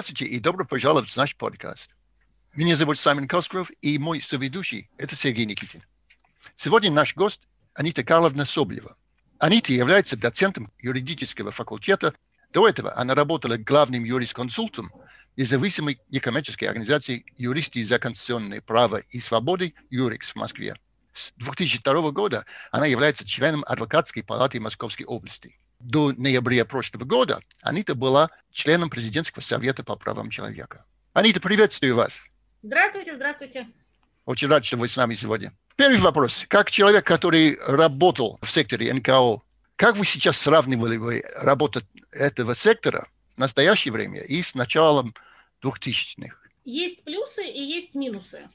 Здравствуйте и добро пожаловать в наш подкаст. Меня зовут Саймон Косгров и мой соведущий – это Сергей Никитин. Сегодня наш гость Анита Карловна Соблева. Анита является доцентом юридического факультета. До этого она работала главным юрисконсультом независимой некоммерческой организации «Юристы за конституционное право и свободы» «Юрикс» в Москве. С 2002 года она является членом адвокатской палаты Московской области. До ноября прошлого года Анита была членом президентского совета по правам человека. Анита, приветствую вас. Здравствуйте, здравствуйте. Очень рад, что вы с нами сегодня. Первый вопрос. Как человек, который работал в секторе НКО, как вы сейчас сравнивали бы работу этого сектора в настоящее время и с началом 2000-х? Есть плюсы и есть минусы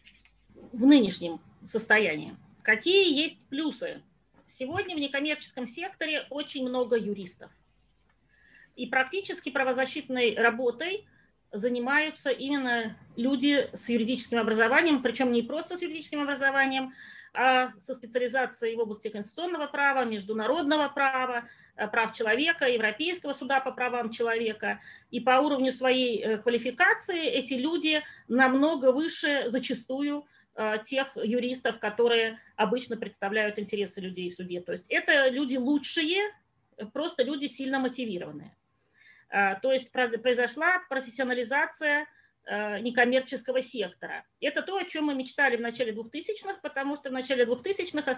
в нынешнем состоянии. Какие есть плюсы? Сегодня в некоммерческом секторе очень много юристов. И практически правозащитной работой занимаются именно люди с юридическим образованием, причем не просто с юридическим образованием, а со специализацией в области конституционного права, международного права, э, прав человека, Европейского суда по правам человека. И по уровню своей э, квалификации эти люди намного выше зачастую тех юристов, которые обычно представляют интересы людей в суде. То есть это люди лучшие, просто люди сильно мотивированные. Э, то есть произошла профессионализация э, некоммерческого сектора. Это то, о чем мы мечтали в начале 2000-х, потому что в начале 2000-х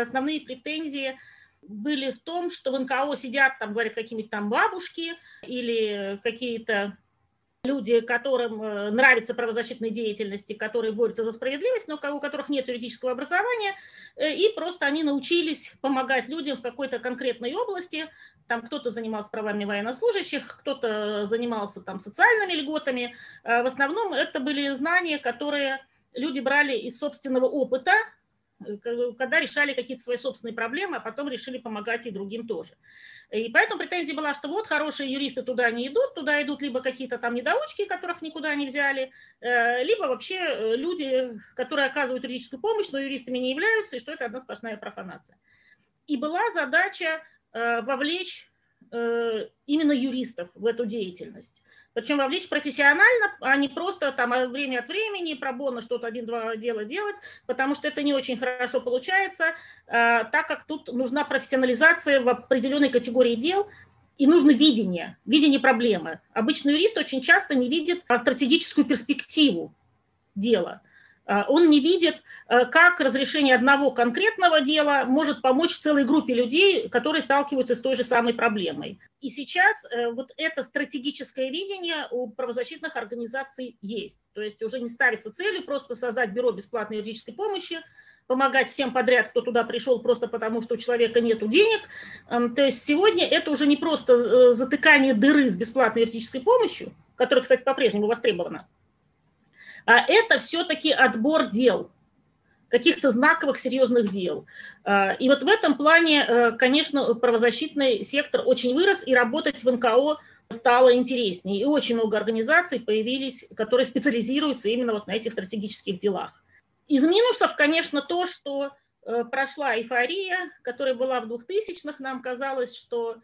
основные претензии были в том, что в НКО сидят, там, говорят, какие-нибудь там бабушки или какие-то люди, которым э, нравится правозащитная деятельность, которые борются за справедливость, но у которых нет юридического образования, э, и просто они научились помогать людям в какой-то конкретной области. Там кто-то занимался правами военнослужащих, кто-то занимался там социальными льготами. Э, в основном это были знания, которые люди брали из собственного опыта, когда решали какие-то свои собственные проблемы, а потом решили помогать и другим тоже. И поэтому претензия была, что вот хорошие юристы туда не идут, туда идут либо какие-то там недоучки, которых никуда не взяли, э, либо вообще э, люди, которые оказывают юридическую помощь, но юристами не являются, и что это одна сплошная профанация. И была задача э, вовлечь именно юристов в эту деятельность. Причем вовлечь профессионально, а не просто там а время от времени пробона что-то один-два дела делать, потому что это не очень хорошо получается, э, так как тут нужна профессионализация в определенной категории дел, и нужно видение, видение проблемы. Обычный юрист очень часто не видит стратегическую перспективу дела – он не видит, э, как разрешение одного конкретного дела может помочь целой группе людей, которые сталкиваются с той же самой проблемой. И сейчас э, вот это стратегическое видение у правозащитных организаций есть. То есть уже не ставится целью просто создать бюро бесплатной юридической помощи, помогать всем подряд, кто туда пришел просто потому, что у человека нет денег. Эм, то есть сегодня это уже не просто э, затыкание дыры с бесплатной юридической помощью, которая, кстати, по-прежнему востребована, а это все-таки отбор дел, каких-то знаковых серьезных дел. А, и вот в этом плане, э, конечно, правозащитный сектор очень вырос, и работать в НКО стало интереснее. И очень много организаций появились, которые специализируются именно вот на этих стратегических делах. Из минусов, конечно, то, что э, прошла эйфория, которая была в 2000-х, нам казалось, что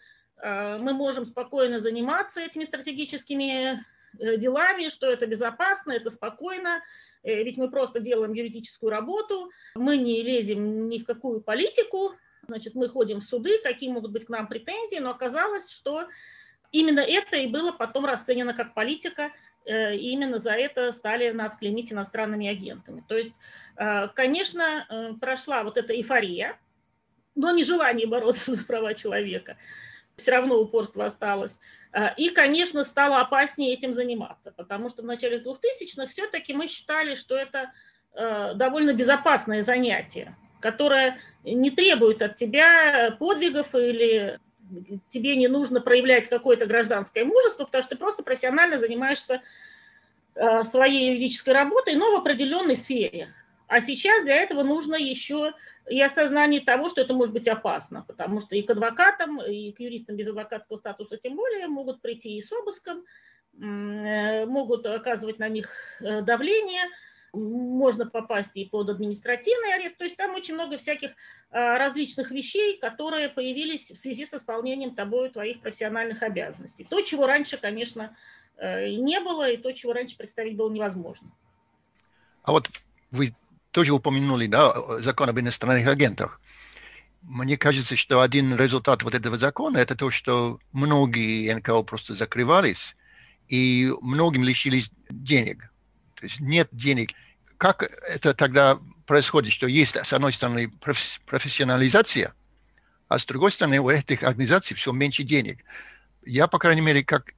э, мы можем спокойно заниматься этими стратегическими делами, что это безопасно, это спокойно, э, ведь мы просто делаем юридическую работу, мы не лезем ни в какую политику, значит, мы ходим в суды, какие могут быть к нам претензии, но оказалось, что именно это и было потом расценено как политика, э, и именно за это стали нас клеймить иностранными агентами. То есть, конечно, прошла вот эта эйфория, но не желание бороться за права человека все равно упорство осталось. А, и, конечно, стало опаснее этим заниматься, потому что в начале 2000-х все-таки мы считали, что это э, довольно безопасное занятие, которое не требует от тебя подвигов или тебе не нужно проявлять какое-то гражданское мужество, потому что ты просто профессионально занимаешься э, своей юридической работой, но в определенной сфере. А сейчас для этого нужно еще и осознание того, что это может быть опасно, потому что и к адвокатам, и к юристам без адвокатского статуса тем более могут прийти и с обыском, э, могут оказывать на них э, давление, можно попасть и под административный арест. То есть там очень много всяких э, различных вещей, которые появились в связи с исполнением тобой твоих профессиональных обязанностей. То, чего раньше, конечно, не было, и то, чего раньше представить было невозможно. А вот вы тоже упомянули да, закон об иностранных агентах. Мне кажется, что один результат вот этого закона – это то, что многие НКО просто закрывались, и многим лишились денег. То есть нет денег. Как это тогда происходит, что есть, с одной стороны, профессионализация, а с другой стороны, у этих организаций все меньше денег. Я, по крайней мере, как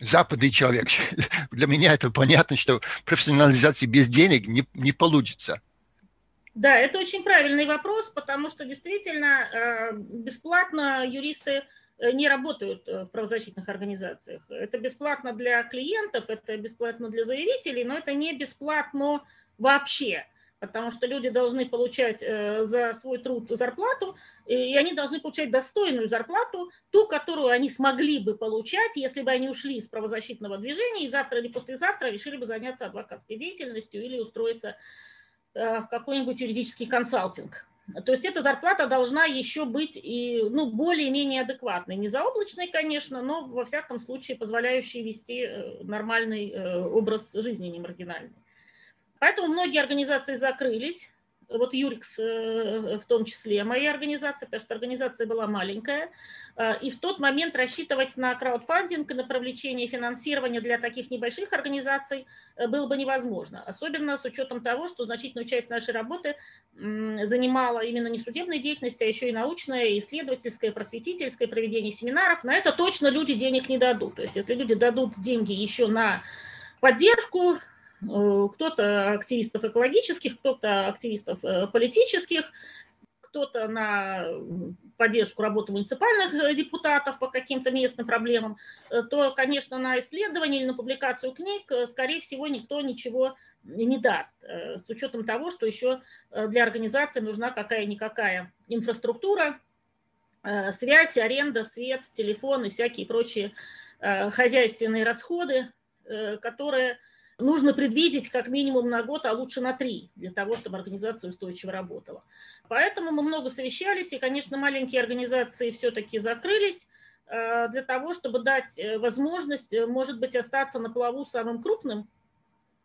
западный человек, для меня это понятно, что профессионализации без денег не, не получится. Да, это очень правильный вопрос, потому что действительно э, бесплатно юристы э, не работают э, в правозащитных организациях. Это бесплатно для клиентов, это бесплатно для заявителей, но это не бесплатно вообще потому что люди должны получать э, за свой труд зарплату, и они должны получать достойную зарплату, ту, которую они смогли бы получать, если бы они ушли из правозащитного движения и завтра или послезавтра решили бы заняться адвокатской деятельностью или устроиться э, в какой-нибудь юридический консалтинг. То есть эта зарплата должна еще быть и, ну, более-менее адекватной. Не заоблачной, конечно, но во всяком случае позволяющей вести э, нормальный образ жизни, не маргинальный. Поэтому многие организации закрылись, вот Юрикс э, в том числе, моя организация, потому что организация была маленькая, э, и в тот момент рассчитывать на краудфандинг и на привлечение финансирования для таких небольших организаций э, было бы невозможно, особенно с учетом того, что значительную часть нашей работы занимала именно не судебная деятельность, а еще и научная, исследовательская, просветительская, проведение семинаров. На это точно люди денег не дадут. То есть если люди дадут деньги еще на поддержку, Э, кто-то активистов экологических, кто-то активистов э, политических, кто-то на поддержку работы муниципальных э, депутатов по каким-то местным проблемам, то, конечно, на исследование или на публикацию книг, скорее всего, никто ничего не даст, с учетом того, что еще для организации нужна какая-никакая инфраструктура, связь, аренда, свет, телефон и всякие прочие хозяйственные расходы, которые нужно предвидеть как минимум на год, а лучше на три, для того, чтобы организация устойчиво работала. Поэтому мы много совещались, и, конечно, маленькие организации все-таки закрылись э, для того, чтобы дать э, возможность, э, может быть, остаться на плаву самым крупным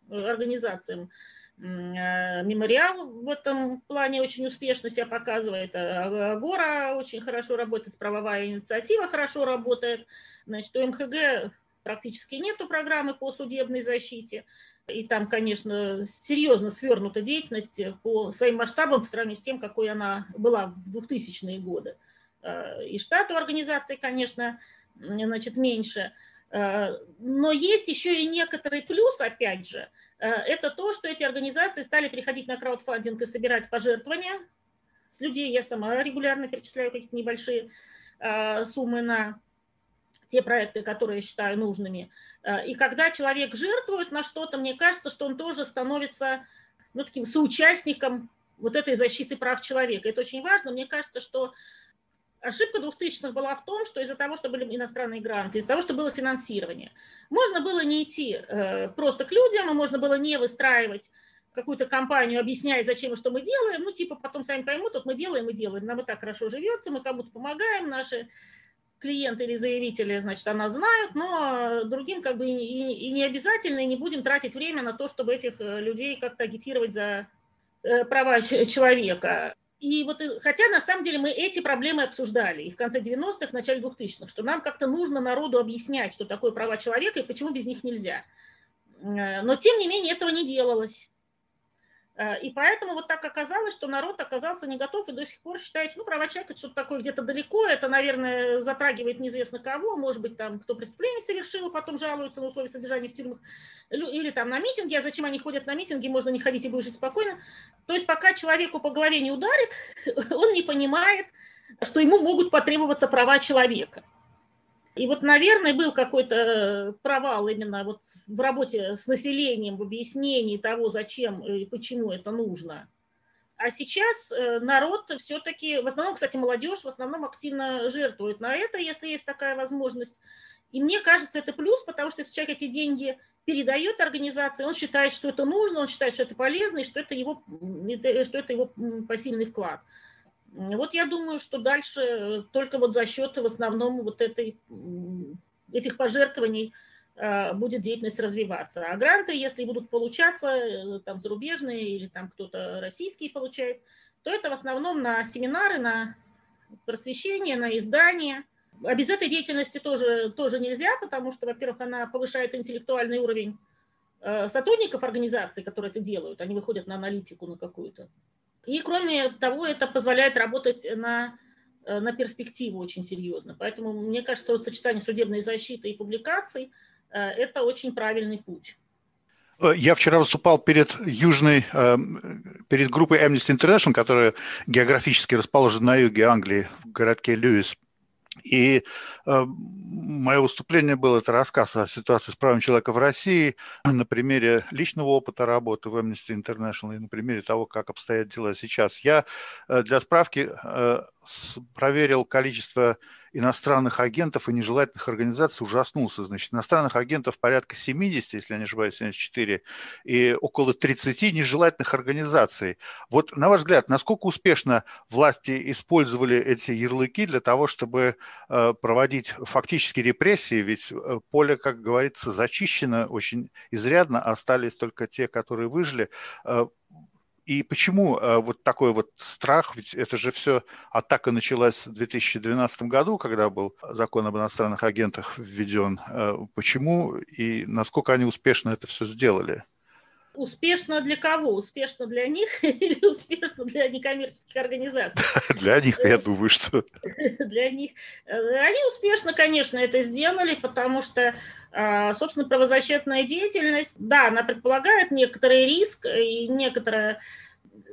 организациям. Мемориал в этом плане очень успешно себя показывает. Агора очень хорошо работает, правовая инициатива хорошо работает. Значит, у МХГ практически нету программы по судебной защите. И там, конечно, серьезно свернута деятельность по своим масштабам по сравнению с тем, какой она была в 2000-е годы. Э, и штат у организации, конечно, значит, меньше. Э, но есть еще и некоторый плюс, опять же, э, это то, что эти организации стали приходить на краудфандинг и собирать пожертвования с людей. Я сама регулярно перечисляю какие-то небольшие суммы на те проекты, которые я считаю нужными. Э, и когда человек жертвует на что-то, мне кажется, что он тоже становится ну, таким соучастником вот этой защиты прав человека. Это очень важно. Мне кажется, что ошибка 2000-х была в том, что из-за того, что были иностранные гранты, из-за того, что было финансирование, можно было не идти э, просто к людям, и можно было не выстраивать какую-то компанию, объясняя, зачем и что мы делаем, ну, типа, потом сами поймут, вот мы делаем и делаем, нам и так хорошо живется, мы кому-то помогаем, наши клиенты или заявители, значит, она знают, но другим как бы и, и, не обязательно, и не будем тратить время на то, чтобы этих э, людей как-то агитировать за э, права человека. И вот, э, хотя на самом деле мы эти проблемы обсуждали и в конце 90-х, в начале 2000-х, что нам как-то нужно народу объяснять, что такое права человека и почему без них нельзя. Но тем не менее этого не делалось. Э, и поэтому вот так оказалось, что народ оказался не готов и до сих пор считает, ну, права человека что-то такое где-то далеко, это, наверное, затрагивает неизвестно кого, может быть, там, кто преступление совершил, потом жалуется на условия содержания в тюрьмах, или там на митинги, а зачем они ходят на митинги, можно не ходить и будешь жить спокойно. То есть пока человеку по голове не ударит, он не понимает, что ему могут потребоваться права человека. И вот, наверное, был какой-то э, провал именно вот в работе с населением, в объяснении того, зачем и почему это нужно. А сейчас э, народ все-таки, в основном, кстати, молодежь в основном активно жертвует на это, если есть такая возможность. И мне кажется, это плюс, потому что если человек эти деньги передает организации, он считает, что это нужно, он считает, что это полезно, и что это его, что это его посильный вклад. Вот я думаю, что дальше только вот за счет в основном вот этой, этих пожертвований будет деятельность развиваться. А гранты, если будут получаться, там зарубежные или там кто-то российский получает, то это в основном на семинары, на просвещение, на издание. А без этой деятельности тоже, тоже нельзя, потому что, во-первых, она повышает интеллектуальный уровень Э, сотрудников организации, которые это делают, они выходят на аналитику на какую-то. И кроме того, это позволяет работать на, э, на перспективу очень серьезно. Поэтому, мне кажется, вот сочетание судебной защиты и публикаций э, – это очень правильный путь. Я вчера выступал перед южной, перед группой Amnesty International, которая географически расположена на юге Англии, в городке Льюис. И э, мое выступление было это рассказ о ситуации с правами человека в России на примере личного опыта работы в Amnesty International и на примере того, как обстоят дела сейчас. Я э, для справки э, проверил количество иностранных агентов и нежелательных организаций ужаснулся. Значит, иностранных агентов порядка 70, если я не ошибаюсь, 74, и около 30 нежелательных организаций. Вот, на ваш взгляд, насколько успешно власти использовали эти ярлыки для того, чтобы э, проводить фактически репрессии? Ведь э, поле, как говорится, зачищено очень изрядно, остались только те, которые выжили. И почему э, вот такой вот страх, ведь это же все атака началась в 2012 году, когда был закон об иностранных агентах введен. Э, почему и насколько они успешно это все сделали? Успешно для кого? Успешно для них или успешно для некоммерческих организаций? Для них, я думаю, что... Для них. Они успешно, конечно, это сделали, потому что, а, собственно, правозащитная деятельность, да, она предполагает некоторый риск и некоторое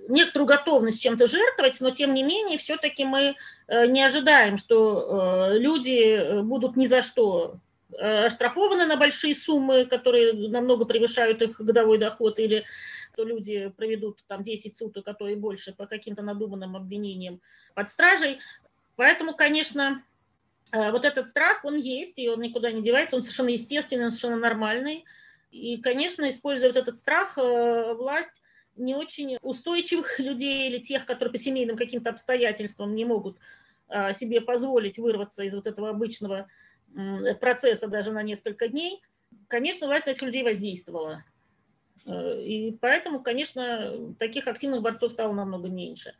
некоторую готовность чем-то жертвовать, но тем не менее все-таки мы э, не ожидаем, что э, люди будут ни за что Э, оштрафованы на большие суммы, которые намного превышают их годовой доход, или то люди проведут там 10 суток, а то и больше по каким-то надуманным обвинениям под стражей. Поэтому, конечно, э, вот этот страх, он есть, и он никуда не девается, он совершенно естественный, он совершенно нормальный. И, конечно, используя вот этот страх, э, власть не очень устойчивых людей или тех, которые по семейным каким-то обстоятельствам не могут себе позволить вырваться из вот этого обычного процесса даже на несколько дней, конечно, власть на этих людей воздействовала. Э, и поэтому, конечно, таких активных борцов стало намного меньше.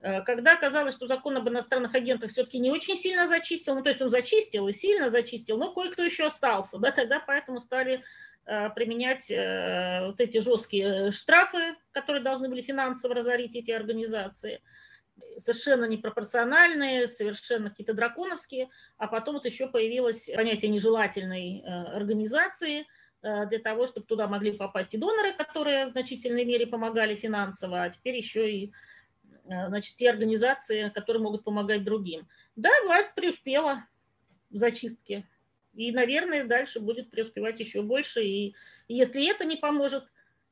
Э, когда казалось, что закон об иностранных агентах все-таки не очень сильно зачистил, ну то есть он зачистил и сильно зачистил, но кое-кто еще остался, да, тогда поэтому стали э, применять вот эти жесткие штрафы, которые должны были финансово разорить эти организации – совершенно непропорциональные, совершенно какие-то драконовские, а потом вот еще появилось понятие нежелательной э, организации э, для того, чтобы туда могли попасть и доноры, которые в значительной мере помогали финансово, а теперь еще и э, значит, те организации, которые могут помогать другим. Да, власть преуспела в зачистке, и, наверное, дальше будет преуспевать еще больше, и если это не поможет,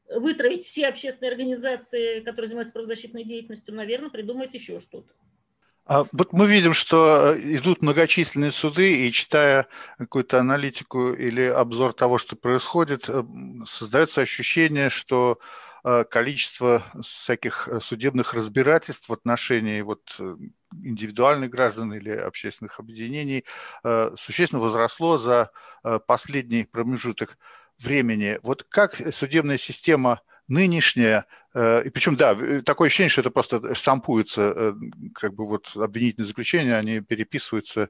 вытравить все общественные организации, которые занимаются правозащитной деятельностью, наверное, придумает еще что-то. А вот мы видим, что э, идут многочисленные суды, и читая какую-то аналитику или обзор того, что происходит, э, создается ощущение, что э, количество всяких судебных разбирательств в отношении вот индивидуальных граждан или общественных объединений существенно возросло за последний промежуток времени. Вот как судебная система нынешняя, э, и причем, да, такое ощущение, что это просто штампуется, э, как бы вот обвинительные заключения, они переписываются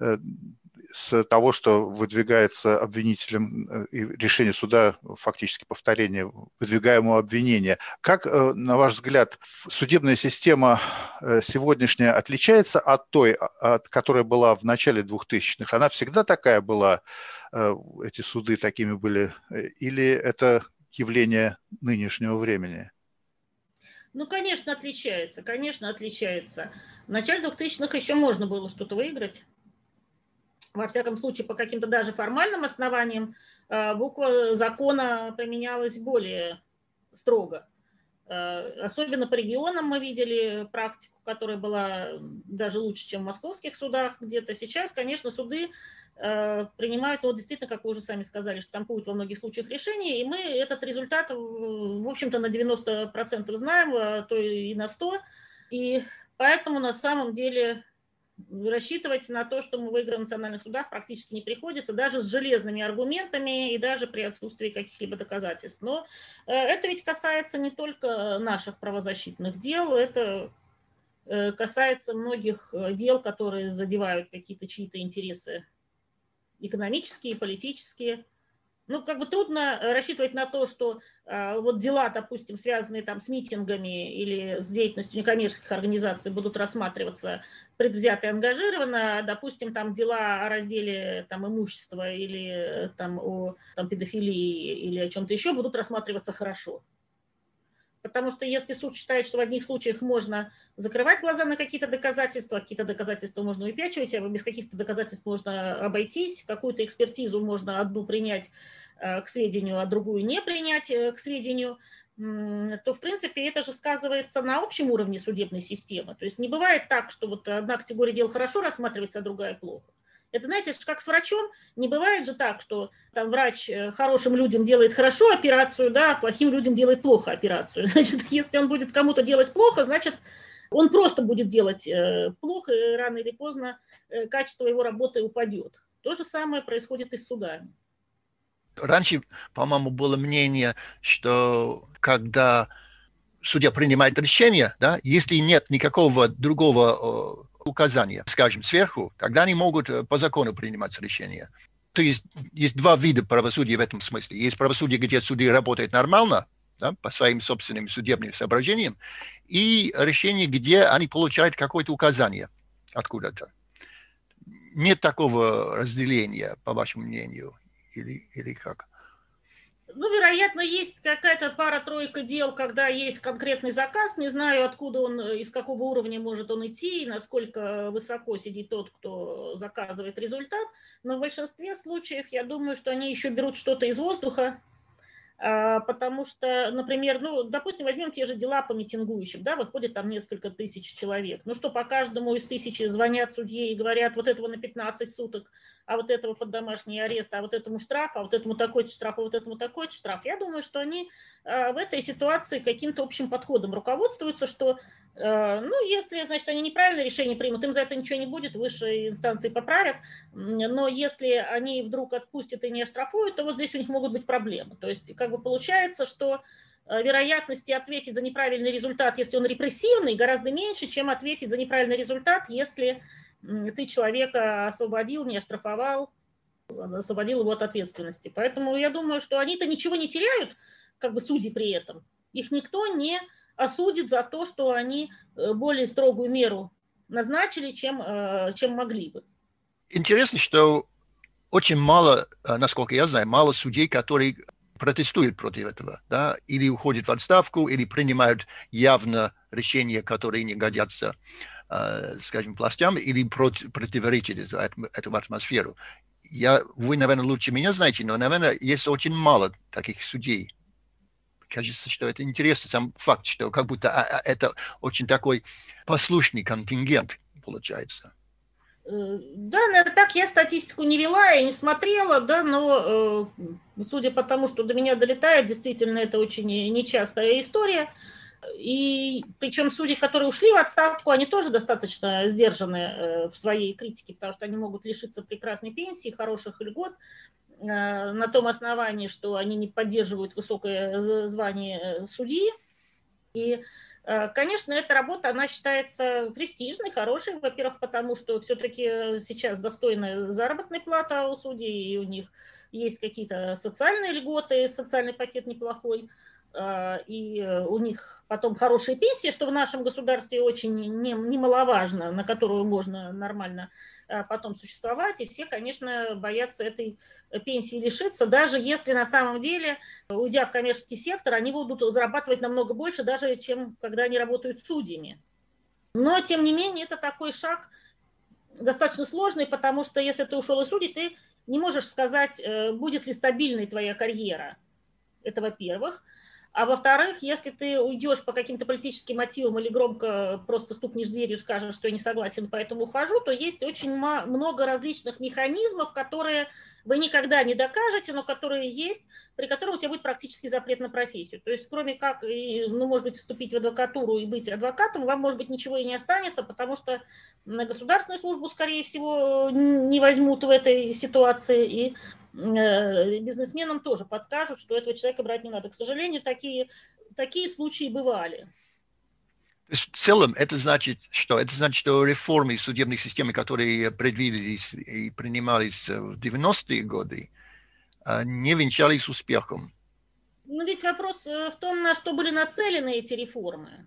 э, с того, что выдвигается обвинителем и решение суда, фактически повторение выдвигаемого обвинения. Как, на ваш взгляд, судебная система сегодняшняя отличается от той, от, которая была в начале 2000-х? Она всегда такая была? Э, эти суды такими были, э, или это явление нынешнего времени? Ну, конечно, отличается, конечно, отличается. В начале 2000-х еще можно было что-то выиграть. Во всяком случае, по каким-то даже формальным основаниям э, буква закона применялась более строго. Особенно по регионам мы видели практику, которая была даже лучше, чем в московских судах где-то. Сейчас, конечно, суды Э, принимают, ну, действительно, как вы уже сами сказали, штампуют во многих случаях решения, и мы этот результат, в общем-то, на 90% знаем, а то и на 100%. И поэтому на самом деле рассчитывать на то, что мы выиграем в национальных судах, практически не приходится, даже с железными аргументами и даже при отсутствии каких-либо доказательств. Но э, это ведь касается не только наших правозащитных дел, это э, касается многих э, дел, которые задевают какие-то чьи-то интересы экономические, политические ну, как бы трудно э, рассчитывать на то, что э, вот дела, допустим, связанные там с митингами или с деятельностью некоммерческих организаций будут рассматриваться предвзято и ангажированно, допустим, там дела о разделе там имущества или э, там о там, педофилии или о чем-то еще будут рассматриваться хорошо. Потому что если суд считает, что в одних случаях можно закрывать глаза на какие-то доказательства, какие-то доказательства можно выпячивать, а без каких-то доказательств можно обойтись, какую-то экспертизу можно одну принять э, к сведению, а другую не принять э, к сведению, то, в принципе, это же сказывается на общем уровне судебной системы. То есть не бывает так, что вот одна категория дел хорошо рассматривается, а другая плохо. Это, знаете, как с врачом, не бывает же так, что там врач э, хорошим людям делает хорошо операцию, да, а плохим людям делает плохо операцию. Значит, если он будет кому-то делать плохо, значит, он просто будет делать э, плохо, и рано или поздно э, качество его работы упадет. То же самое происходит и с судами. Раньше, по-моему, было мнение, что когда судья принимает решение, да, если нет никакого другого указания, скажем, сверху, тогда они могут э, по закону принимать решения. То есть есть два вида правосудия в этом смысле. Есть правосудие, где суды работают нормально, да, по своим собственным судебным соображениям, и решение, где они получают какое-то указание откуда-то. Нет такого разделения, по вашему мнению, или, или как? Ну, вероятно, есть какая-то пара-тройка дел, когда есть конкретный заказ. Не знаю, откуда он, э, из какого уровня может он идти, и насколько высоко сидит тот, кто заказывает результат. Но в большинстве случаев я думаю, что они еще берут что-то из воздуха, потому что, например, ну, допустим, возьмем те же дела по митингующим, да, выходит там несколько тысяч человек. Ну что, по каждому из тысячи звонят судье и говорят, вот этого на 15 суток, а вот этого под домашний арест, а вот этому штраф, а вот этому такой штраф, а вот этому такой штраф. Я думаю, что они а, в этой ситуации каким-то общим подходом руководствуются, что ну, если, значит, они неправильное решение примут, им за это ничего не будет, высшие инстанции поправят. Но если они вдруг отпустят и не оштрафуют, то вот здесь у них могут быть проблемы. То есть, как бы получается, что э, вероятности ответить за неправильный результат, если он репрессивный, гораздо меньше, чем ответить за неправильный результат, если ты человека освободил, не оштрафовал, освободил его от ответственности. Поэтому я думаю, что они-то ничего не теряют, как бы судьи при этом. Их никто не осудит за то, что они э, более строгую меру назначили, чем, э, чем могли бы. Интересно, что очень мало, э, насколько я знаю, мало судей, которые протестуют против этого, да, или уходят в отставку, или принимают явно решения, которые не годятся, скажем, властям, или против, противоречат этому атмосферу. Я, вы, наверное, лучше меня знаете, но, наверное, есть очень мало таких судей кажется, что это интересный сам факт, что как будто а, а, это очень такой послушный контингент получается. Э, да, наверное, так я статистику не вела и не смотрела, да, но э, судя по тому, что до меня долетает, действительно, это очень нечастая история. И причем судьи, которые ушли в отставку, они тоже достаточно сдержаны э, в своей критике, потому что они могут лишиться прекрасной пенсии, хороших льгот, на том основании, что они не поддерживают высокое звание э, судьи. И, э, конечно, эта работа, она считается престижной, хорошей, во-первых, потому что все-таки сейчас достойная заработная плата у судей, и у них есть какие-то социальные льготы, социальный пакет неплохой, и у них потом хорошие пенсии, что в нашем государстве очень немаловажно, на которую можно нормально Э, потом существовать, и все, конечно, боятся этой пенсии лишиться, даже если на самом деле, уйдя в коммерческий сектор, они будут зарабатывать намного больше, даже чем когда они работают судьями. Но, тем не менее, это такой шаг достаточно сложный, потому что если ты ушел из судей, ты не можешь сказать, э, будет ли стабильной твоя карьера. Это во-первых. А во-вторых, если ты уйдешь по каким-то политическим мотивам или громко просто стукнешь дверью, скажешь, что я не согласен, поэтому ухожу, то есть очень много различных механизмов, которые вы никогда не докажете, но которые есть, при которых у тебя будет практически запрет на профессию. То есть кроме как, ну, может быть, вступить в адвокатуру и быть адвокатом, вам, может быть, ничего и не останется, потому что на государственную службу, скорее всего, не возьмут в этой ситуации, и бизнесменам тоже подскажут, что этого человека брать не надо. К сожалению, такие, такие случаи бывали. В целом это значит, что это значит, что реформы судебной системы, которые предвиделись и принимались в 90-е годы, а, не венчались успехом. Ну ведь вопрос э, в том, на что были нацелены эти реформы.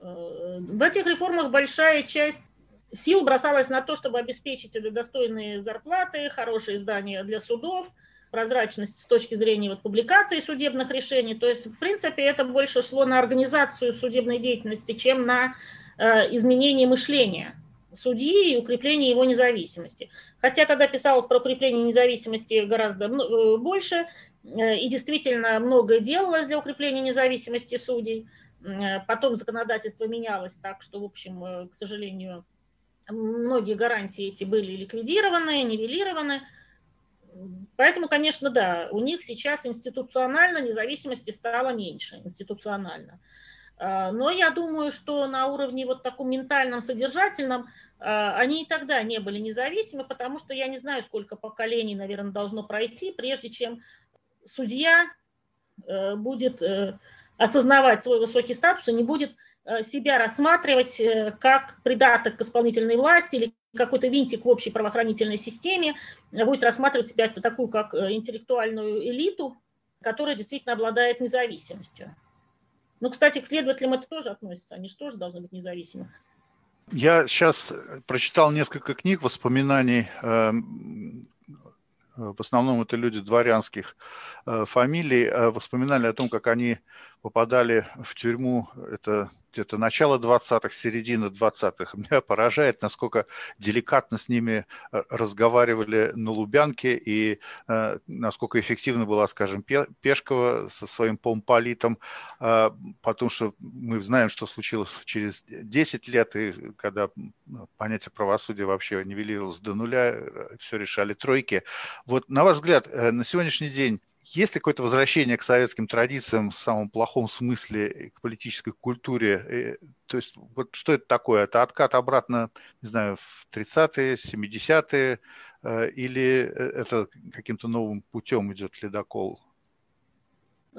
Э, в этих реформах большая часть сил бросалось на то, чтобы обеспечить достойные зарплаты, хорошие здания для судов, прозрачность с точки зрения вот публикации судебных решений. То есть, в принципе, это больше шло на организацию судебной деятельности, чем на э, изменение мышления судьи и укрепление его независимости. Хотя тогда писалось про укрепление независимости гораздо э, больше, э, и действительно многое делалось для укрепления независимости судей. Э, потом законодательство менялось так, что, в общем, к сожалению, многие гарантии эти были ликвидированы, нивелированы. Поэтому, конечно, да, у них сейчас институционально независимости стало меньше, институционально. А, но я думаю, что на уровне вот таком ментальном, содержательном а, они и тогда не были независимы, потому что я не знаю, сколько поколений, наверное, должно пройти, прежде чем судья э, будет э, осознавать свой высокий статус и не будет себя рассматривать э, как придаток к исполнительной власти или какой-то винтик в общей правоохранительной системе, э, будет рассматривать себя такую как интеллектуальную элиту, которая действительно обладает независимостью. Ну, кстати, к следователям это тоже относится, они же тоже должны быть независимы. Я сейчас прочитал несколько книг, воспоминаний, эм, в основном это люди дворянских фамилий, воспоминали о том, как они попадали в тюрьму, это где-то начало 20-х, середина 20-х. Меня поражает, насколько деликатно с ними э, разговаривали на Лубянке и э, насколько эффективно была, скажем, Пешкова со своим помполитом, э, потому что мы знаем, что случилось через 10 лет, и когда понятие правосудия вообще нивелировалось до нуля, э, все решали тройки. Вот, на ваш взгляд, э, на сегодняшний день есть ли какое-то возвращение к советским традициям в самом плохом смысле, к политической культуре? То есть вот что это такое? Это откат обратно, не знаю, в 30-е, 70-е, э, или э, это каким-то новым путем идет ледокол?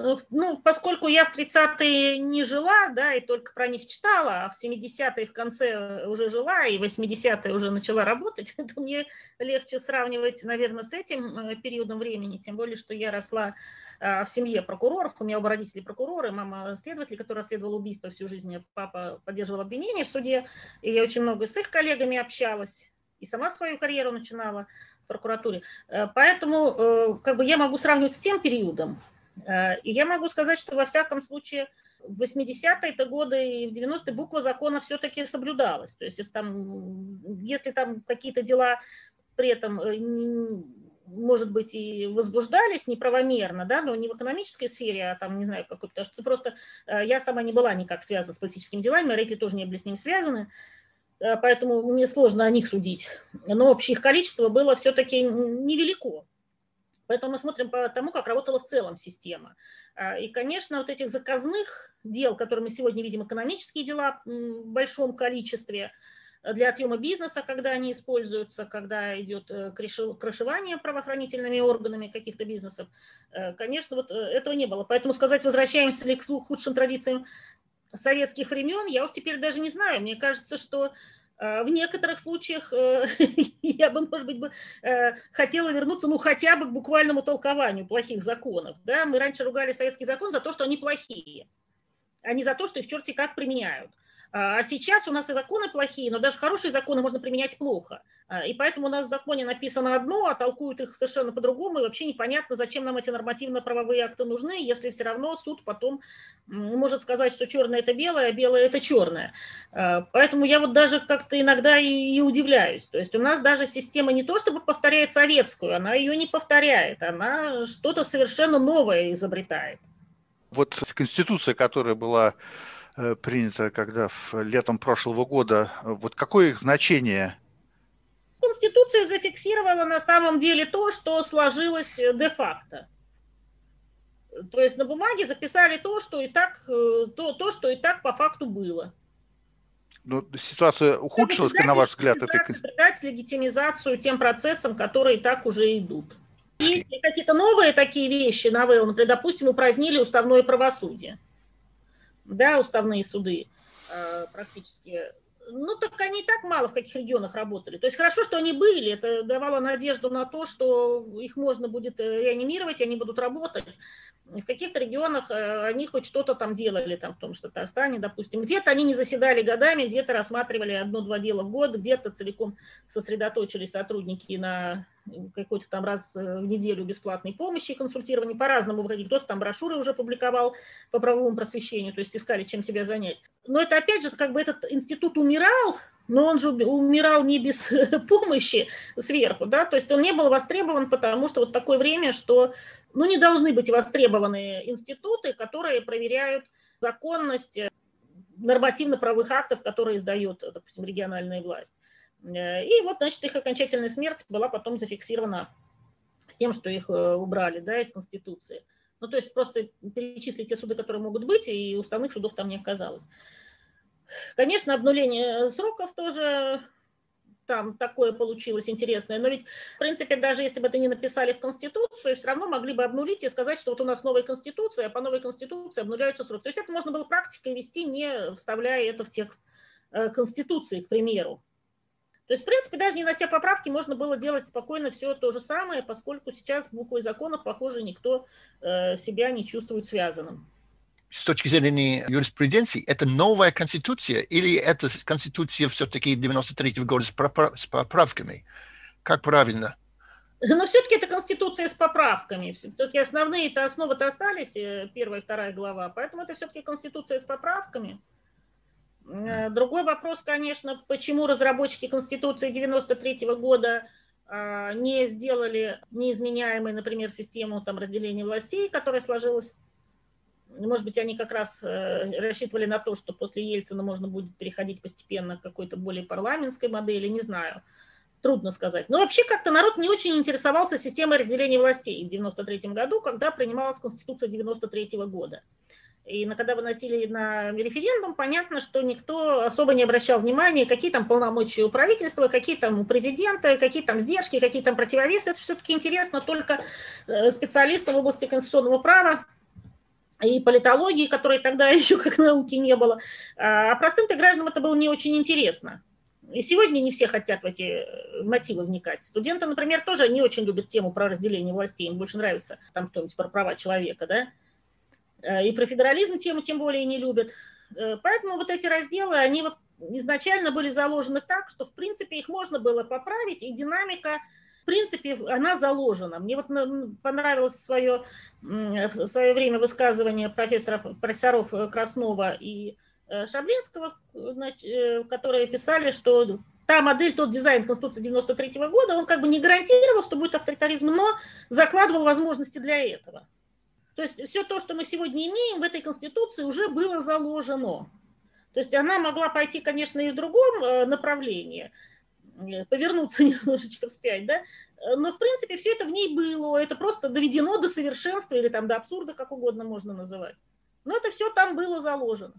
Э, ну, поскольку я в 30-е не жила, да, и только про них читала, а в 70-е в конце уже жила, и в 80-е уже начала работать, то мне легче сравнивать, наверное, с этим э, периодом времени, тем более, что я росла в семье прокуроров, у меня оба родители прокуроры, мама следователь, который расследовал убийство всю жизнь, а папа поддерживал обвинение в суде, и я очень много с их коллегами общалась, и сама свою карьеру начинала в прокуратуре. Э, поэтому как бы я могу сравнивать с тем периодом, Э, и я могу сказать, что во всяком случае в 80-е годы и в 90-е буква закона все-таки соблюдалась. То есть если там, если там какие-то дела при этом э, может быть, и возбуждались неправомерно, да, но не в экономической сфере, а там, не знаю, в какой-то, потому что просто э, я сама не была никак связана с политическими делами, мои родители тоже не были с ним связаны, поэтому мне сложно о них судить. Но общее их количество было все-таки невелико. Поэтому мы смотрим по тому, как работала в целом система. А, и, конечно, вот этих заказных дел, которые мы сегодня видим, экономические дела в большом количестве, э, для отъема бизнеса, когда они используются, когда идет э, крышевание правоохранительными органами каких-то бизнесов, э, конечно, вот этого не было. Поэтому сказать, возвращаемся ли к худшим традициям советских времен, я уж теперь даже не знаю. Мне кажется, что в некоторых случаях э, я бы, может быть, бы э, хотела вернуться, ну, хотя бы к буквальному толкованию плохих законов. Да? Мы раньше ругали советский закон за то, что они плохие, а не за то, что их черти как применяют. А сейчас у нас и законы плохие, но даже хорошие законы можно применять плохо. А, и поэтому у нас в законе написано одно, а толкуют их совершенно по-другому, и вообще непонятно, зачем нам эти нормативно-правовые акты нужны, если все равно суд потом может сказать, что черное это белое, а белое это черное. А, поэтому я вот даже как-то иногда и, удивляюсь. То есть у нас даже система не то чтобы повторяет советскую, она ее не повторяет, она что-то совершенно новое изобретает. Вот Конституция, которая была э, принята когда в, летом прошлого года, вот какое их значение? Конституция зафиксировала на самом деле то, что сложилось э, де-факто. То есть на бумаге записали то, что и так, э, то, то, что и так по факту было. Но ну, ситуация ухудшилась, на ваш взгляд? Это... Придать легитимизацию тем процессам, которые и так уже идут. Есть какие-то новые такие вещи, новеллы, например, допустим, упразднили уставное правосудие, да, уставные суды э, практически ну, так они и так мало в каких регионах работали. То есть хорошо, что они были, это давало надежду на то, что их можно будет э, реанимировать, и они будут работать. В каких-то регионах э, они хоть что-то там делали, там, в том же Татарстане, допустим. Где-то они не заседали годами, где-то рассматривали одно-два дела в год, где-то целиком сосредоточились сотрудники на какой-то там раз э, в неделю бесплатной помощи, консультирования, по-разному. Кто-то там брошюры уже публиковал по правовому просвещению, то есть искали, чем себя занять. Но это опять же, как бы этот институт умирал, но он же умирал не без помощи сверху, да, то есть он не был востребован, потому что вот такое время, что, ну, не должны быть востребованы институты, которые проверяют законность нормативно-правовых актов, которые издает, допустим, региональная власть. Э, и вот, значит, их окончательная смерть была потом зафиксирована с тем, что их э, убрали да, из Конституции. Ну, то есть просто перечислить те суды, которые могут быть, и уставных судов там не оказалось. Конечно, обнуление сроков тоже там такое получилось интересное. Но ведь, в принципе, даже если бы это не написали в Конституцию, все равно могли бы обнулить и сказать, что вот у нас новая Конституция, а по новой Конституции обнуляются сроки. То есть это можно было практикой вести, не вставляя это в текст э, Конституции, к примеру. То есть, в принципе, даже не на все поправки можно было делать спокойно все то же самое, поскольку сейчас буквой закона, похоже, никто э, себя не чувствует связанным. С точки зрения юриспруденции, это новая конституция или это конституция все-таки 93 -го года с, поправ с поправками? Как правильно? Но все-таки это конституция с поправками. Все-таки основные-то основы-то остались, э, первая и вторая глава, поэтому это все-таки конституция с поправками. Э, другой вопрос, конечно, почему разработчики Конституции 93 -го года а, не сделали неизменяемой, например, систему там, разделения властей, которая сложилась. Может быть, они как раз э, рассчитывали на то, что после Ельцина можно будет переходить постепенно к какой-то более парламентской модели, не знаю. Трудно сказать. Но вообще как-то народ не очень интересовался системой разделения властей в 93 году, когда принималась Конституция 93 -го года. И когда выносили на референдум, понятно, что никто особо не обращал внимания, какие там полномочия у правительства, какие там у президента, какие там сдержки, какие там противовесы. Это все-таки интересно только э, специалистам в области конституционного права и политологии, которой тогда еще как науки не было. А простым-то гражданам это было не очень интересно. И сегодня не все хотят в эти э, мотивы вникать. Студенты, например, тоже не очень любят тему про разделение властей. Им больше нравится там что-нибудь про права человека, да. Э, и про федерализм тему тем более не любят. Э, поэтому вот эти разделы, они вот изначально были заложены так, что в принципе их можно было поправить, и динамика в принципе, она заложена. Мне вот понравилось свое, в свое время высказывание профессоров, профессоров э, Краснова и Шаблинского, которые писали, что та модель, тот дизайн Конституции 93 года, он как бы не гарантировал, что будет авторитаризм, но закладывал возможности для этого. То есть все то, что мы сегодня имеем в этой Конституции, уже было заложено. То есть она могла пойти, конечно, и в другом э, направлении, э, повернуться немножечко вспять, да, но, в принципе, все это в ней было, это просто доведено до совершенства или там до абсурда, как угодно можно называть. Но это все там было заложено.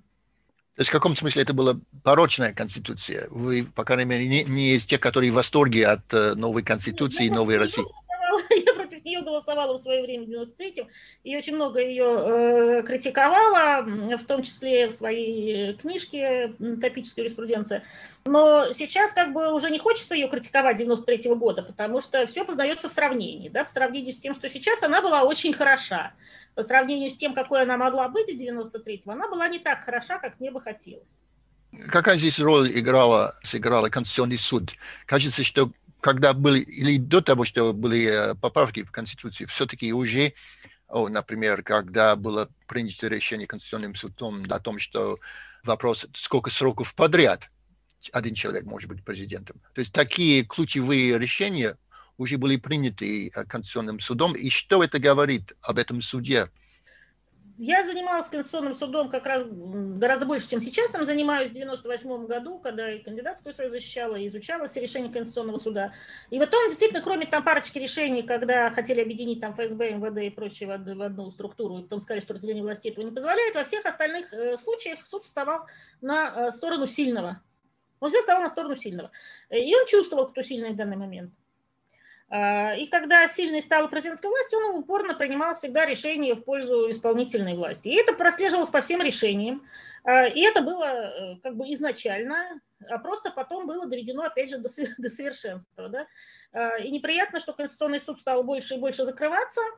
То есть в каком смысле это была порочная конституция? Вы, по крайней мере, не, не из тех, которые в восторге от э, новой конституции, ну, новой России. Я против нее голосовала в свое время в 93-м и очень много ее э, критиковала, в том числе в своей книжке «Топическая юриспруденция». Но сейчас как бы уже не хочется ее критиковать 93-го года, потому что все познается в сравнении. Да? По сравнению с тем, что сейчас она была очень хороша. По сравнению с тем, какой она могла быть в 93-го, она была не так хороша, как мне бы хотелось. Какая здесь роль играла, сыграла Конституционный суд? Кажется, что когда были, или до того, что были э, поправки в Конституции, все-таки уже, например, когда было принято решение Конституционным судом о том, что вопрос, сколько сроков подряд один человек может быть президентом. То есть такие ключевые решения уже были приняты э, Конституционным судом. И что это говорит об этом суде? Я занималась Конституционным судом как раз гораздо больше, чем сейчас. Я занимаюсь в 98 году, когда и кандидатскую свою защищала, и изучала все решения Конституционного суда. И в итоге, действительно, кроме там парочки решений, когда хотели объединить там ФСБ, МВД и прочее в одну структуру, и потом сказали, что разделение властей этого не позволяет, во всех остальных э, случаях суд вставал на э, сторону сильного. Он всегда вставал на сторону сильного. И он чувствовал, кто сильный в данный момент. А, и когда сильной стала президентская власть, он упорно принимал всегда решения в пользу исполнительной власти. И это прослеживалось по всем решениям. А, и это было э, как бы изначально, а просто потом было доведено, опять же, до, совершенства. Да? А, и неприятно, что Конституционный суд стал больше и больше закрываться –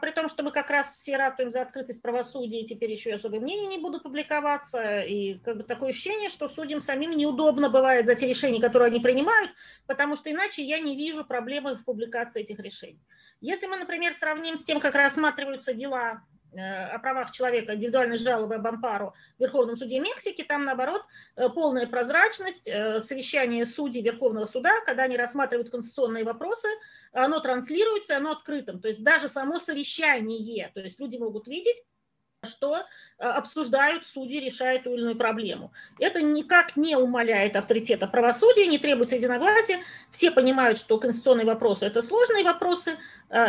при том, что мы как раз все ратуем за открытость правосудия, и теперь еще и особые мнения не будут публиковаться, и как бы такое ощущение, что судьям самим неудобно бывает за те решения, которые они принимают, потому что иначе я не вижу проблемы в публикации этих решений. Если мы, например, сравним с тем, как рассматриваются дела о правах человека, индивидуальной жалобы об ампару в Верховном суде Мексики, там, наоборот, э, полная прозрачность, э, совещание судей Верховного суда, когда они рассматривают конституционные вопросы, оно транслируется, оно открытым. То есть даже само совещание, то есть люди могут видеть, что обсуждают судьи, решают ту или иную проблему. Это никак не умаляет авторитета правосудия, не требуется единогласия. Все понимают, что конституционные вопросы – это сложные вопросы,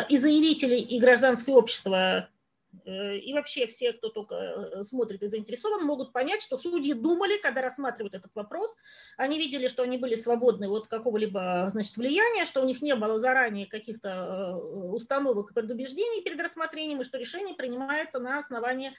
и заявители, и гражданское общество Э, и вообще все, кто только э, смотрит и заинтересован, могут понять, что судьи думали, когда рассматривают этот вопрос, они видели, что они были свободны от какого-либо значит, влияния, что у них не было заранее каких-то э, установок и предубеждений перед рассмотрением, и что решение принимается на основании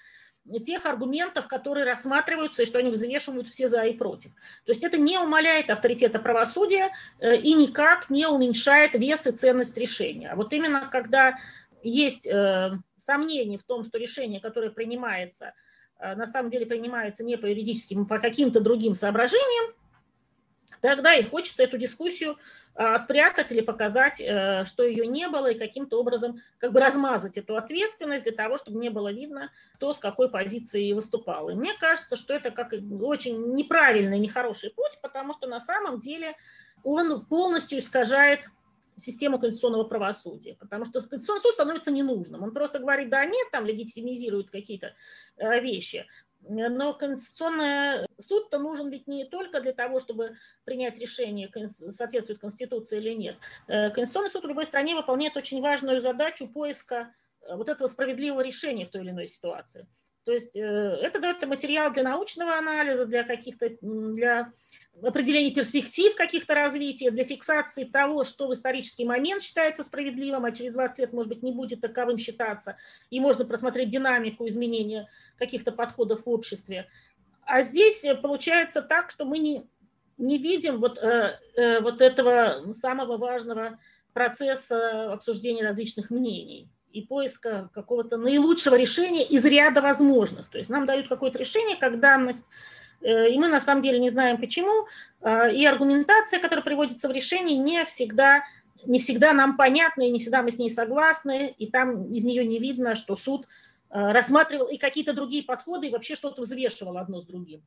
тех аргументов, которые рассматриваются, и что они взвешивают все за и против. То есть это не умаляет авторитета правосудия и никак не уменьшает вес и ценность решения. Вот именно когда есть э, сомнения в том, что решение, которое принимается, э, на самом деле принимается не по юридическим, а по каким-то другим соображениям, тогда и хочется эту дискуссию э, спрятать или показать, э, что ее не было, и каким-то образом как бы размазать эту ответственность для того, чтобы не было видно, кто с какой позиции выступал. И мне кажется, что это как очень неправильный, нехороший путь, потому что на самом деле он полностью искажает систему конституционного правосудия, потому что Конституционный суд становится ненужным. Он просто говорит да, нет, там легитимизирует какие-то э, вещи. Но Конституционный суд-то нужен ведь не только для того, чтобы принять решение, соответствует Конституции или нет. Э, Конституционный суд в любой стране выполняет очень важную задачу поиска э, вот этого справедливого решения в той или иной ситуации. То есть это дает материал для научного анализа, для каких-то для определения перспектив каких-то развития, для фиксации того, что в исторический момент считается справедливым, а через 20 лет, может быть, не будет таковым считаться, и можно просмотреть динамику изменения каких-то подходов в обществе. А здесь э, получается так, что мы не, не видим вот, э, э, вот этого самого важного процесса обсуждения различных мнений и поиска какого-то наилучшего решения из ряда возможных. То есть нам дают какое-то решение как данность, и мы на самом деле не знаем почему, э, и аргументация, которая приводится в решении, не всегда, не всегда нам понятна, и не всегда мы с ней согласны, и там из нее не видно, что суд э, рассматривал и какие-то другие подходы, и вообще что-то взвешивал одно с другим.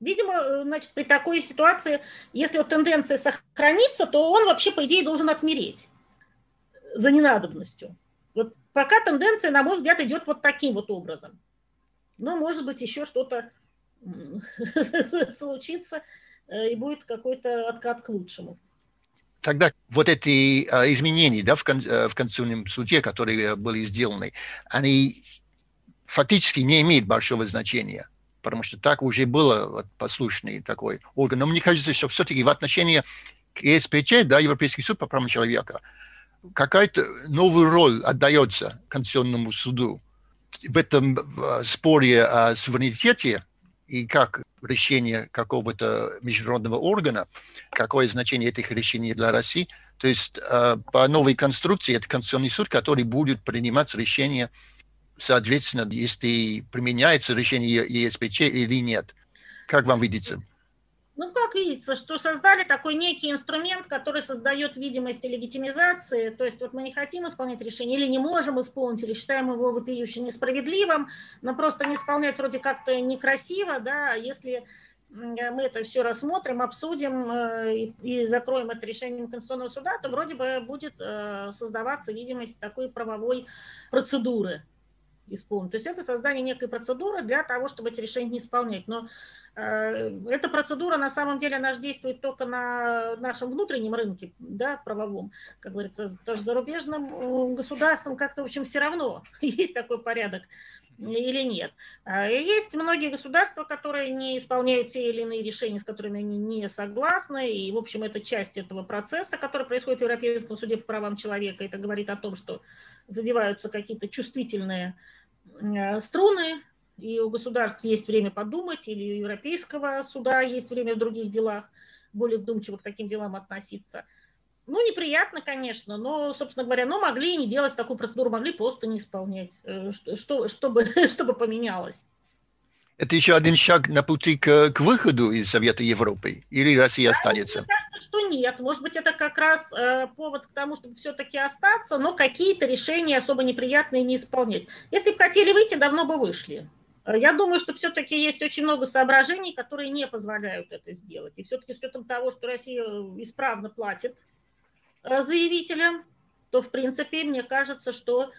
Видимо, значит, при такой ситуации, если вот тенденция сохранится, то он вообще, по идее, должен отмереть за ненадобностью. Вот пока тенденция, на мой взгляд, идет вот таким вот образом. Но, может быть, еще что-то случится, э, и будет какой-то откат к лучшему. Тогда вот эти а, изменения да, в, кон, э, в Конституционном суде, которые были сделаны, они фактически не имеют большого значения, потому что так уже было вот, послушный такой орган. Но мне кажется, что все-таки в отношении к ЕСПЧ, да, Европейский суд по правам человека, какая-то новая роль отдается Конституционному суду в этом споре о суверенитете и как решение какого-то международного органа, какое значение этих решений для России. То есть э, по новой конструкции это Конституционный суд, который будет принимать решения, соответственно, если применяется решение ЕСПЧ или нет. Как вам видится? Ну, как видится, что создали такой некий инструмент, который создает видимость легитимизации. То есть вот мы не хотим исполнять решение или не можем исполнить, или считаем его вопиюще несправедливым, но просто не исполнять вроде как-то некрасиво, да, если мы это все рассмотрим, обсудим э, и закроем это решением Конституционного суда, то вроде бы будет э, создаваться видимость такой правовой процедуры. исполнить. То есть это создание некой процедуры для того, чтобы эти решения не исполнять. Но эта процедура на самом деле она же действует только на нашем внутреннем рынке, да, правовом, как говорится, тоже зарубежным государствам как-то, в общем, все равно есть такой порядок или нет. А, и есть многие государства, которые не исполняют те или иные решения, с которыми они не согласны, и, в общем, это часть этого процесса, который происходит в Европейском суде по правам человека. Это говорит о том, что задеваются какие-то чувствительные Э, струны, и у государств есть время подумать, или у Европейского суда есть время в других делах более вдумчиво к таким делам относиться. Ну, неприятно, конечно, но, собственно говоря, но могли не делать такую процедуру, могли просто не исполнять, э, что, чтобы, чтобы поменялось. Это еще один шаг на пути к, к выходу из Совета Европы? Или Россия да, останется? Мне кажется, что нет. Может быть, это как раз э, повод к тому, чтобы все-таки остаться, но какие-то решения особо неприятные не исполнять. Если бы хотели выйти, давно бы вышли. Э, я думаю, что все-таки есть очень много соображений, которые не позволяют это сделать. И все-таки с учетом того, что Россия исправно платит э, заявителям, то, в принципе, мне кажется, что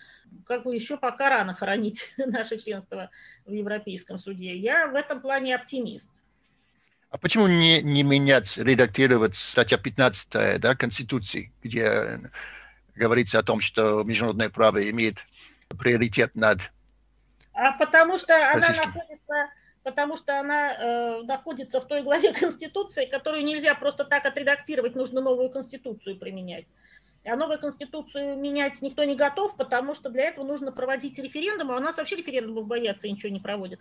как бы еще пока рано хоронить наше членство в Европейском суде. Я в этом плане оптимист. А почему не, не менять, редактировать статья 15 да, Конституции, где говорится о том, что международное право имеет приоритет над... А потому что она находится потому что она э, находится в той главе Конституции, которую нельзя просто так отредактировать, нужно новую Конституцию применять. А новую конституцию менять никто не готов, потому что для этого нужно проводить референдумы. А у нас вообще референдумов боятся и ничего не проводят.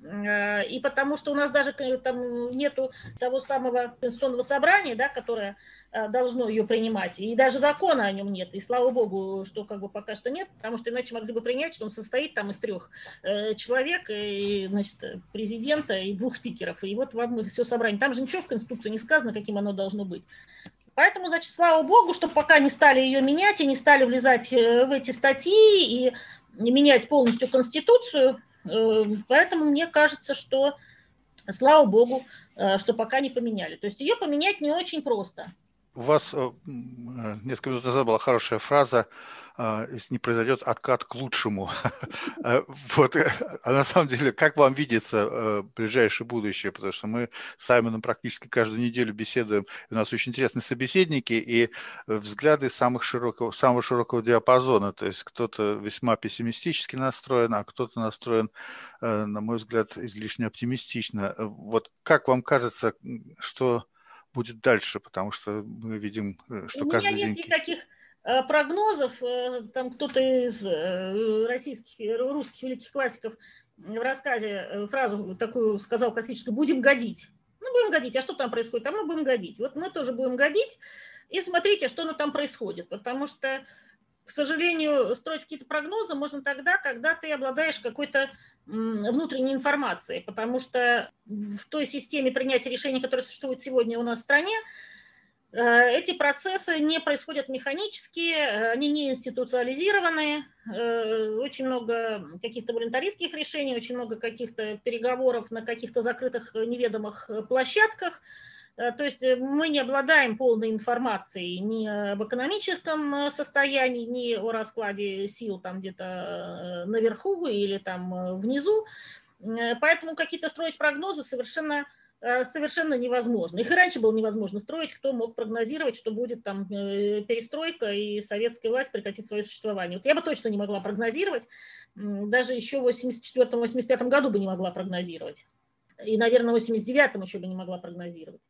Э, и потому что у нас даже там нету того самого конституционного собрания, да, которое э, должно ее принимать. И даже закона о нем нет. И слава богу, что как бы пока что нет, потому что иначе могли бы принять, что он состоит там из трех э, человек, и, значит, президента и двух спикеров. И вот вам все собрание. Там же ничего в Конституции не сказано, каким оно должно быть. Поэтому, значит, слава богу, что пока не стали ее менять и не стали влезать э, в эти статьи и менять полностью Конституцию. Э, поэтому мне кажется, что, слава богу, э, что пока не поменяли. То есть ее поменять не очень просто. У вас несколько минут назад была хорошая фраза а, если не произойдет откат к лучшему. Вот. Э, а на самом деле, как вам видится э, ближайшее будущее? Потому что мы с Саймоном практически каждую неделю беседуем. У нас очень интересные собеседники и взгляды самых широкого, самого широкого диапазона. То есть кто-то весьма пессимистически настроен, а кто-то настроен, э, на мой взгляд, излишне оптимистично. Вот как вам кажется, что будет дальше? Потому что мы видим, что каждый день... У меня нет никаких Э, прогнозов, э, там кто-то из э, российских, русских великих классиков в рассказе фразу такую сказал классическую «будем годить». Ну, будем годить. А что там происходит? А мы будем годить. Вот мы тоже будем годить. И смотрите, что там происходит. Потому что, к сожалению, строить какие-то прогнозы можно тогда, когда ты обладаешь какой-то внутренней информацией. Потому что в той системе принятия решений, которая существует сегодня у нас в стране, Э, эти процессы не происходят механически, э, они не институциализированы, э, очень много каких-то волонтаристских решений, очень много каких-то переговоров на каких-то закрытых неведомых площадках. То есть мы не обладаем полной информацией ни об экономическом состоянии, ни о раскладе сил там где-то наверху или там внизу. Поэтому какие-то строить прогнозы совершенно Э, совершенно невозможно. Их и раньше было невозможно строить, кто мог прогнозировать, что будет там э, перестройка и советская власть прекратит свое существование. Вот я бы точно не могла прогнозировать, даже еще в 84-85 году бы не могла прогнозировать. И, наверное, в 89-м еще бы не могла прогнозировать.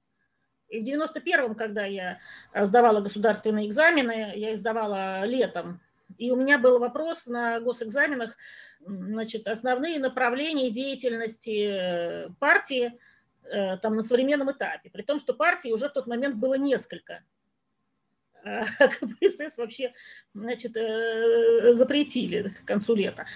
В 91-м, когда я э, сдавала государственные экзамены, я их сдавала летом, и у меня был вопрос на госэкзаменах, значит, основные направления деятельности партии – Э, там на современном этапе, при том, что партии уже в тот момент было несколько. А КПСС вообще значит, э, запретили к концу лета.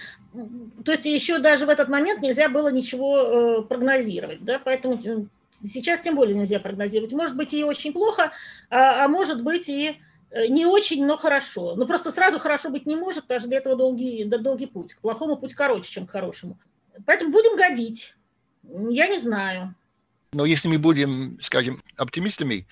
То есть еще даже в этот момент нельзя было ничего э, прогнозировать. Да? Поэтому сейчас тем более нельзя прогнозировать. Может быть и очень плохо, а, а может быть и не очень, но хорошо. Но просто сразу хорошо быть не может, что для этого долгий, да, долгий путь. К плохому путь короче, чем к хорошему. Поэтому будем годить. Я не знаю. Но если мы будем, скажем, оптимистами,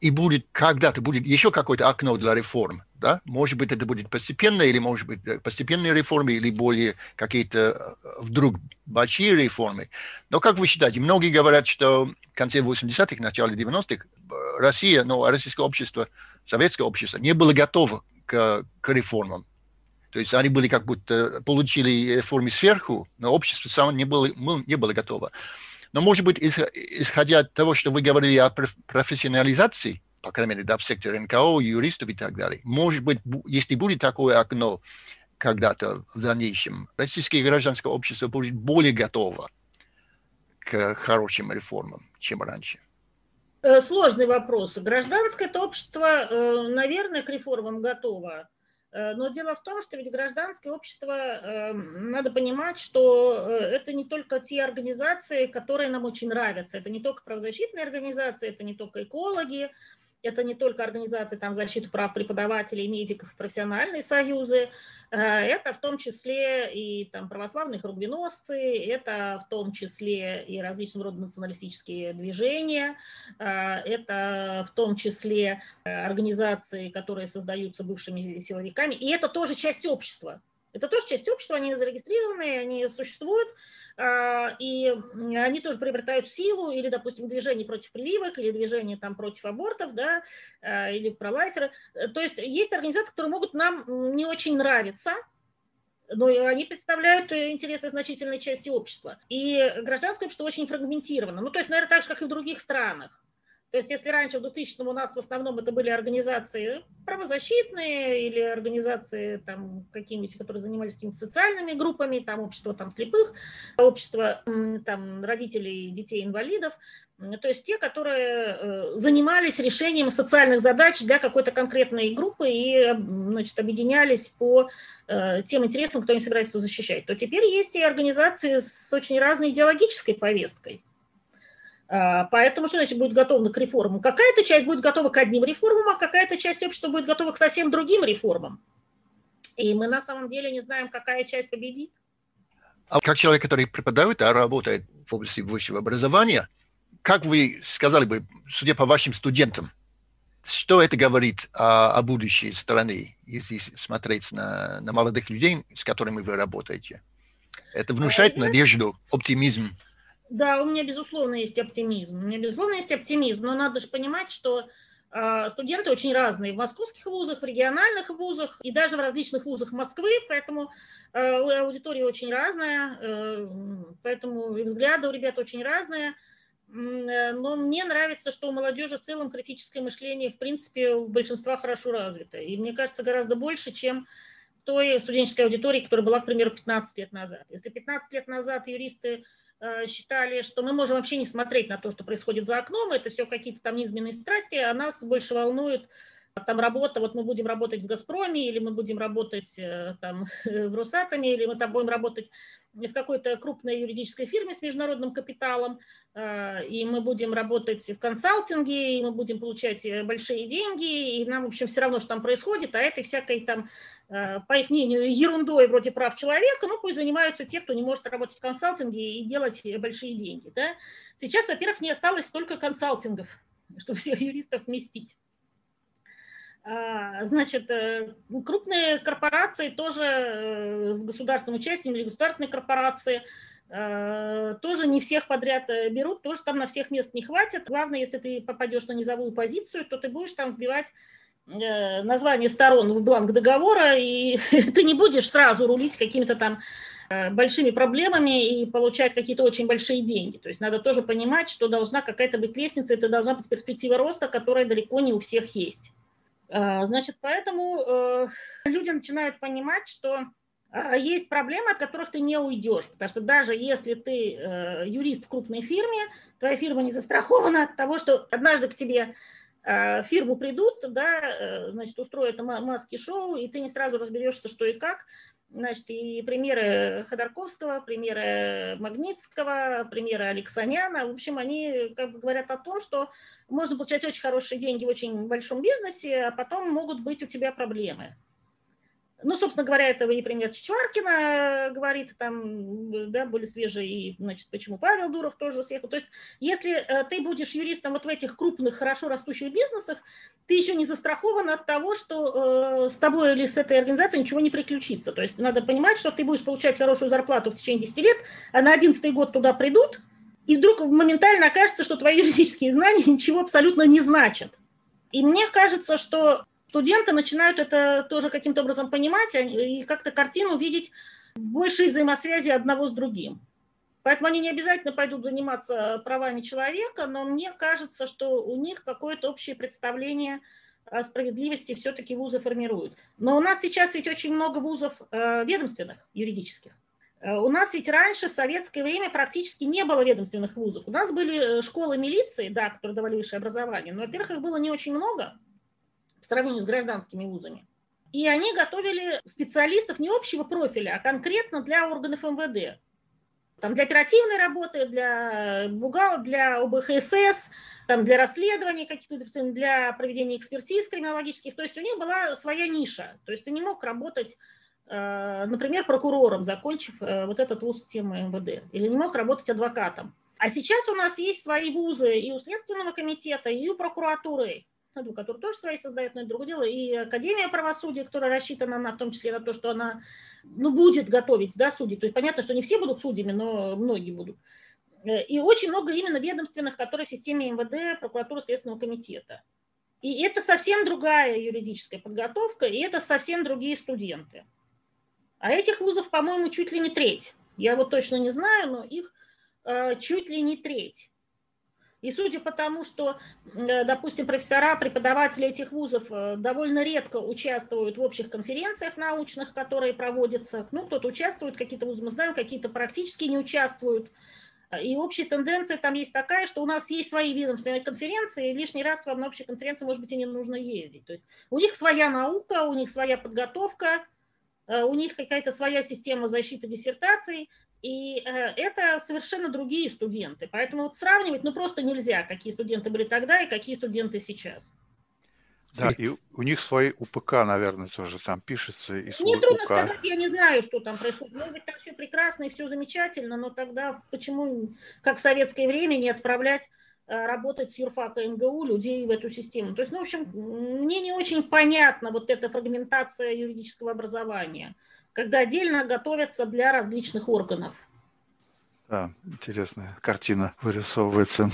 и будет когда-то будет еще какое-то окно для реформ, да? Может быть, это будет постепенно, или может быть э, постепенные реформы, или более какие-то э, вдруг большие реформы. Но как вы считаете, многие говорят, что в конце 80-х, начале 90-х э, Россия, ну, российское общество, советское общество не было готово к, к реформам. То есть они были как будто получили реформы сверху, но общество само не было, не было готово. Но, может быть, исходя от того, что вы говорили о профессионализации, по крайней мере, да, в секторе НКО, юристов и так далее, может быть, если будет такое окно когда-то в дальнейшем, российское гражданское общество будет более готово к хорошим реформам, чем раньше. Э, сложный вопрос. Гражданское общество, э, наверное, к реформам готово. Э, но дело в том, что ведь гражданское общество, эм, надо понимать, что э, это не только те организации, которые нам очень нравятся. Это не только правозащитные организации, это не только экологи, это не только организации там, защиты прав преподавателей, медиков, профессиональные союзы, э, это в том числе и там, православные хрубиносцы, это в том числе и различного рода националистические движения, э, это в том числе э, организации, которые создаются бывшими силовиками, и это тоже часть общества. Это тоже часть общества, они зарегистрированы, они существуют, а, и они тоже приобретают силу, или, допустим, движение против прививок, или движение там против абортов, да, а, или пролайферы. То есть есть организации, которые могут нам не очень нравиться, но они представляют интересы значительной части общества. И гражданское общество очень фрагментировано. Ну, то есть, наверное, так же, как и в других странах. То есть если раньше в 2000 у нас в основном это были организации правозащитные или организации там какие-нибудь, которые занимались какими-то социальными группами, там общество там слепых, общество там родителей детей-инвалидов, то есть те, которые э, занимались решением социальных задач для какой-то конкретной группы и значит, объединялись по э, тем интересам, которые они собираются защищать, то теперь есть и организации с очень разной идеологической повесткой. А, поэтому что значит будет готова к реформам? Какая-то часть будет готова к одним реформам, а какая-то часть общества будет готова к совсем другим реформам. И мы на самом деле не знаем, какая часть победит. А как человек, который преподает, а работает в области высшего образования, как вы сказали бы, судя по вашим студентам, что это говорит о, о будущей страны, если смотреть на, на молодых людей, с которыми вы работаете? Это внушает а надежду, оптимизм? Да, у меня, безусловно, есть оптимизм. У меня, безусловно, есть оптимизм, но надо же понимать, что э, студенты очень разные в московских вузах, в региональных вузах и даже в различных вузах Москвы, поэтому э, аудитория очень разная, э, поэтому и взгляды у ребят очень разные. Но мне нравится, что у молодежи в целом критическое мышление, в принципе, у большинства хорошо развито. И мне кажется, гораздо больше, чем той студенческой аудитории, которая была, к примеру, 15 лет назад. Если 15 лет назад юристы Э, считали, что мы можем вообще не смотреть на то, что происходит за окном, это все какие-то там низменные страсти, а нас больше волнует там работа, вот мы будем работать в «Газпроме», или мы будем работать э, там в «Росатоме», или мы там будем работать в какой-то крупной юридической фирме с международным капиталом, э, и мы будем работать в консалтинге, и мы будем получать большие деньги, и нам, в общем, все равно, что там происходит, а этой всякой там Э, по их мнению, ерундой вроде прав человека, ну пусть занимаются те, кто не может работать в консалтинге и делать большие деньги. Да? Сейчас, во-первых, не осталось столько консалтингов, чтобы всех юристов вместить. А, значит, э, крупные корпорации тоже э, с государственным участием или государственные корпорации тоже не всех подряд берут, тоже там на всех мест не хватит. Главное, если ты попадешь на низовую позицию, то ты будешь там вбивать Э, название сторон в бланк договора, и ты не будешь сразу рулить какими-то там э, большими проблемами и получать какие-то очень большие деньги. То есть надо тоже понимать, что должна какая-то быть лестница, это должна быть перспектива роста, которая далеко не у всех есть. Э, значит, поэтому люди начинают понимать, что есть проблемы, от которых ты не уйдешь, потому что даже если ты юрист в крупной фирме, твоя фирма не застрахована от того, что однажды к тебе Э, фирму придут, да, э, значит, устроят маски-шоу, и ты не сразу разберешься, что и как. Значит, и примеры Ходорковского, примеры Магнитского, примеры Алексаняна, в общем, они как бы говорят о том, что можно получать очень хорошие деньги в очень большом бизнесе, а потом могут быть у тебя проблемы. Ну, собственно говоря, это и пример Чичваркина говорит, там, да, были свежие, и, значит, почему Павел Дуров тоже съехал. То есть, если э, ты будешь юристом вот в этих крупных, хорошо растущих бизнесах, ты еще не застрахован от того, что э, с тобой или с этой организацией ничего не приключится. То есть, надо понимать, что ты будешь получать хорошую зарплату в течение 10 лет, а на 11 год туда придут, и вдруг моментально окажется, что твои юридические знания ничего абсолютно не значат. И мне кажется, что студенты начинают это тоже каким-то образом понимать и как-то картину видеть в большей взаимосвязи одного с другим. Поэтому они не обязательно пойдут заниматься правами человека, но мне кажется, что у них какое-то общее представление о справедливости все-таки вузы формируют. Но у нас сейчас ведь очень много вузов э, ведомственных, юридических. Э, у нас ведь раньше, в советское время, практически не было ведомственных вузов. У нас были э, школы милиции, да, которые давали высшее образование, но, во-первых, их было не очень много, в сравнении с гражданскими вузами. И они готовили специалистов не общего профиля, а конкретно для органов МВД. Там для оперативной работы, для бухгал, для ОБХСС, там для расследований каких-то, для проведения экспертиз криминологических. То есть у них была своя ниша. То есть ты не мог работать, э, например, прокурором, закончив э, вот этот вуз темы МВД, или не мог работать адвокатом. А сейчас у нас есть свои вузы и у Следственного комитета, и у прокуратуры, адвокатура тоже свои создает, но это другое дело, и Академия правосудия, которая рассчитана на, в том числе на то, что она ну, будет готовить да, судей. То есть понятно, что не все будут судьями, но многие будут. Э, и очень много именно ведомственных, которые в системе МВД, прокуратуры, Следственного комитета. И это совсем другая юридическая подготовка, и это совсем другие студенты. А этих вузов, по-моему, чуть ли не треть. Я вот точно не знаю, но их э, чуть ли не треть. И судя по тому, что, э, допустим, профессора, преподаватели этих вузов э, довольно редко участвуют в общих конференциях научных, которые проводятся, ну, кто-то участвует, какие-то вузы мы знаем, какие-то практически не участвуют. И общая тенденция там есть такая, что у нас есть свои ведомственные конференции, и лишний раз вам на общие конференции, может быть, и не нужно ездить. То есть у них своя наука, у них своя подготовка, э, у них какая-то своя система защиты диссертаций, и э, это совершенно другие студенты. Поэтому вот сравнивать ну просто нельзя, какие студенты были тогда и какие студенты сейчас. Да, и у них свои УПК, наверное, тоже там пишется. И Мне трудно УК. сказать, я не знаю, что там происходит. Может быть, там все прекрасно и все замечательно, но тогда почему, как в советское время, не отправлять э, работать с юрфака МГУ людей в эту систему. То есть, ну, в общем, мне не очень понятна вот эта фрагментация юридического образования когда отдельно готовятся для различных органов. Да, интересная картина вырисовывается.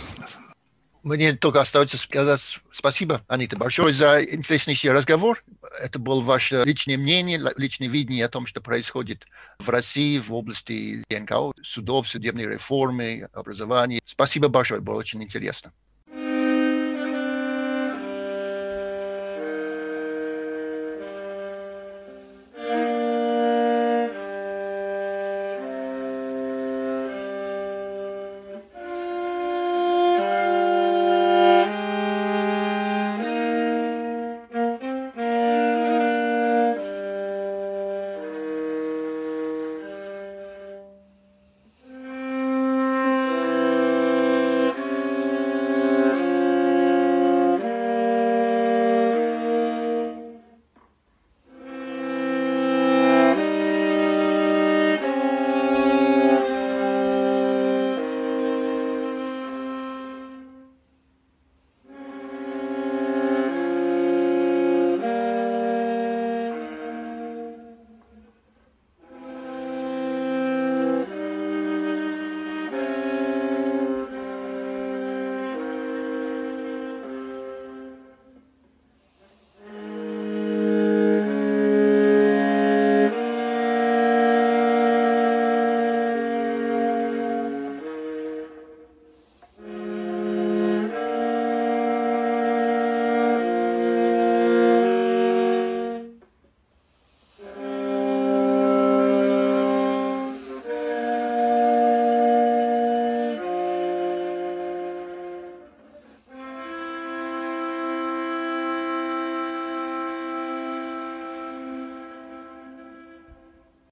Мне только остается сказать спасибо, Анита, большое за интереснейший разговор. Это было ваше личное мнение, личное видение о том, что происходит в России в области НКО, судов, судебной реформы, образования. Спасибо большое, было очень интересно.